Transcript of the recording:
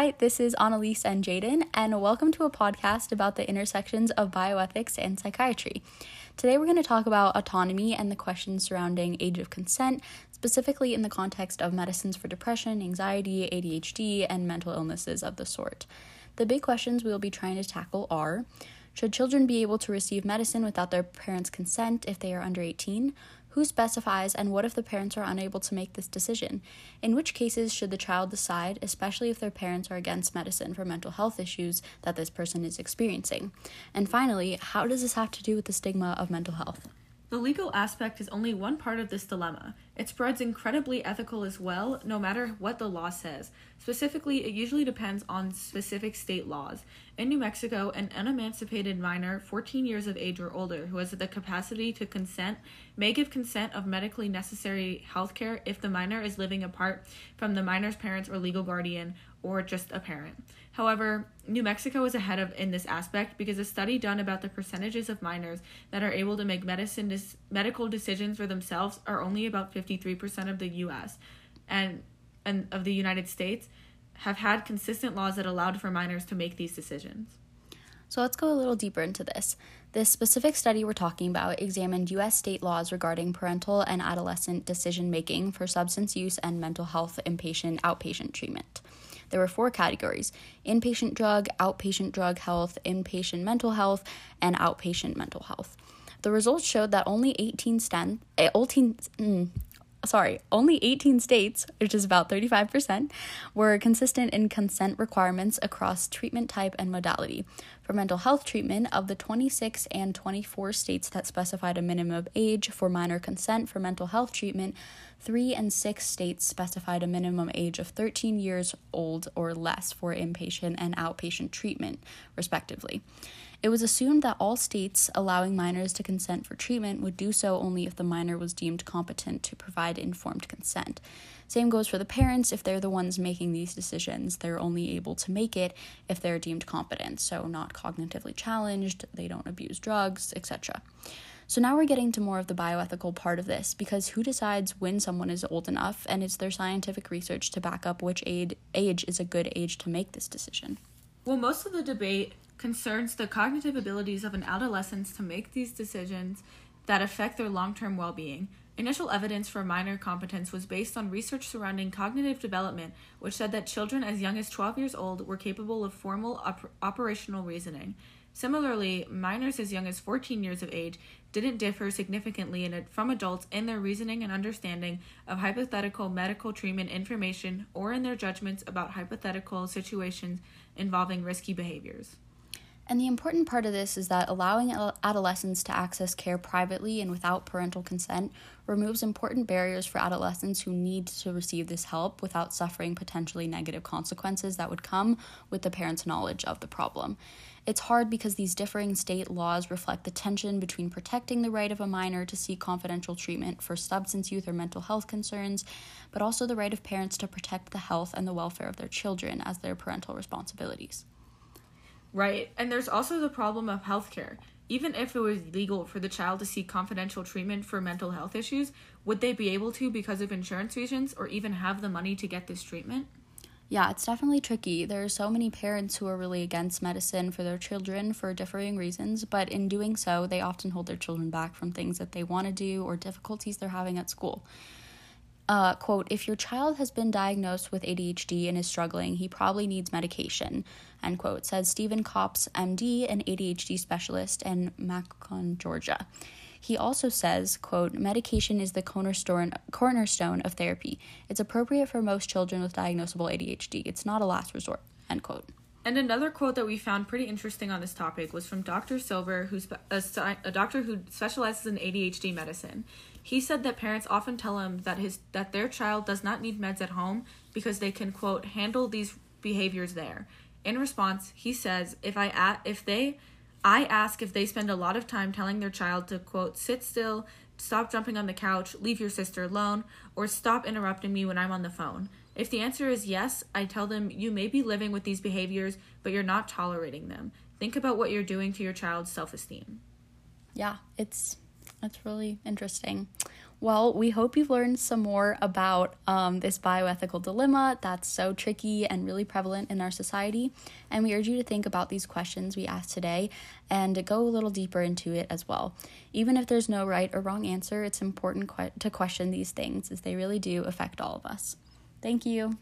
Hi, this is Annalise and Jaden, and welcome to a podcast about the intersections of bioethics and psychiatry. Today, we're going to talk about autonomy and the questions surrounding age of consent, specifically in the context of medicines for depression, anxiety, ADHD, and mental illnesses of the sort. The big questions we will be trying to tackle are Should children be able to receive medicine without their parents' consent if they are under 18? Who specifies, and what if the parents are unable to make this decision? In which cases should the child decide, especially if their parents are against medicine for mental health issues that this person is experiencing? And finally, how does this have to do with the stigma of mental health? The legal aspect is only one part of this dilemma. It spreads incredibly ethical as well, no matter what the law says. Specifically, it usually depends on specific state laws. In New Mexico, an unemancipated minor, 14 years of age or older, who has the capacity to consent, may give consent of medically necessary health care if the minor is living apart from the minor's parents or legal guardian or just a parent. However, New Mexico is ahead of in this aspect because a study done about the percentages of minors that are able to make medicine dis- medical decisions for themselves are only about 53% of the US and and of the United States have had consistent laws that allowed for minors to make these decisions. So let's go a little deeper into this. This specific study we're talking about examined US state laws regarding parental and adolescent decision making for substance use and mental health inpatient outpatient treatment. There were four categories inpatient drug, outpatient drug health, inpatient mental health, and outpatient mental health. The results showed that only 18, sten- 18 mm, sorry, only 18 states, which is about 35%, were consistent in consent requirements across treatment type and modality. For mental health treatment, of the 26 and 24 states that specified a minimum age for minor consent for mental health treatment, three and six states specified a minimum age of 13 years old or less for inpatient and outpatient treatment, respectively. It was assumed that all states allowing minors to consent for treatment would do so only if the minor was deemed competent to provide informed consent. Same goes for the parents. If they're the ones making these decisions, they're only able to make it if they're deemed competent, so not cognitively challenged, they don't abuse drugs, etc. So now we're getting to more of the bioethical part of this because who decides when someone is old enough and is there scientific research to back up which age is a good age to make this decision? Well, most of the debate concerns the cognitive abilities of an adolescent to make these decisions that affect their long term well being. Initial evidence for minor competence was based on research surrounding cognitive development, which said that children as young as 12 years old were capable of formal op- operational reasoning. Similarly, minors as young as 14 years of age didn't differ significantly in from adults in their reasoning and understanding of hypothetical medical treatment information or in their judgments about hypothetical situations involving risky behaviors. And the important part of this is that allowing adolescents to access care privately and without parental consent removes important barriers for adolescents who need to receive this help without suffering potentially negative consequences that would come with the parents' knowledge of the problem. It's hard because these differing state laws reflect the tension between protecting the right of a minor to seek confidential treatment for substance use or mental health concerns, but also the right of parents to protect the health and the welfare of their children as their parental responsibilities. Right. And there's also the problem of healthcare. Even if it was legal for the child to seek confidential treatment for mental health issues, would they be able to because of insurance reasons or even have the money to get this treatment? Yeah, it's definitely tricky. There are so many parents who are really against medicine for their children for differing reasons, but in doing so, they often hold their children back from things that they want to do or difficulties they're having at school. Uh, quote, if your child has been diagnosed with ADHD and is struggling, he probably needs medication, end quote, says Stephen Copps, MD, an ADHD specialist in Macon, Georgia. He also says, quote, medication is the cornerstone, cornerstone of therapy. It's appropriate for most children with diagnosable ADHD. It's not a last resort, end quote. And another quote that we found pretty interesting on this topic was from Dr. Silver, who's a, a doctor who specializes in ADHD medicine. He said that parents often tell him that his that their child does not need meds at home because they can quote handle these behaviors there. In response, he says, "If I a- if they I ask if they spend a lot of time telling their child to quote sit still, stop jumping on the couch, leave your sister alone, or stop interrupting me when I'm on the phone. If the answer is yes, I tell them you may be living with these behaviors, but you're not tolerating them. Think about what you're doing to your child's self-esteem." Yeah, it's that's really interesting. Well, we hope you've learned some more about um, this bioethical dilemma that's so tricky and really prevalent in our society. And we urge you to think about these questions we asked today and go a little deeper into it as well. Even if there's no right or wrong answer, it's important que- to question these things as they really do affect all of us. Thank you.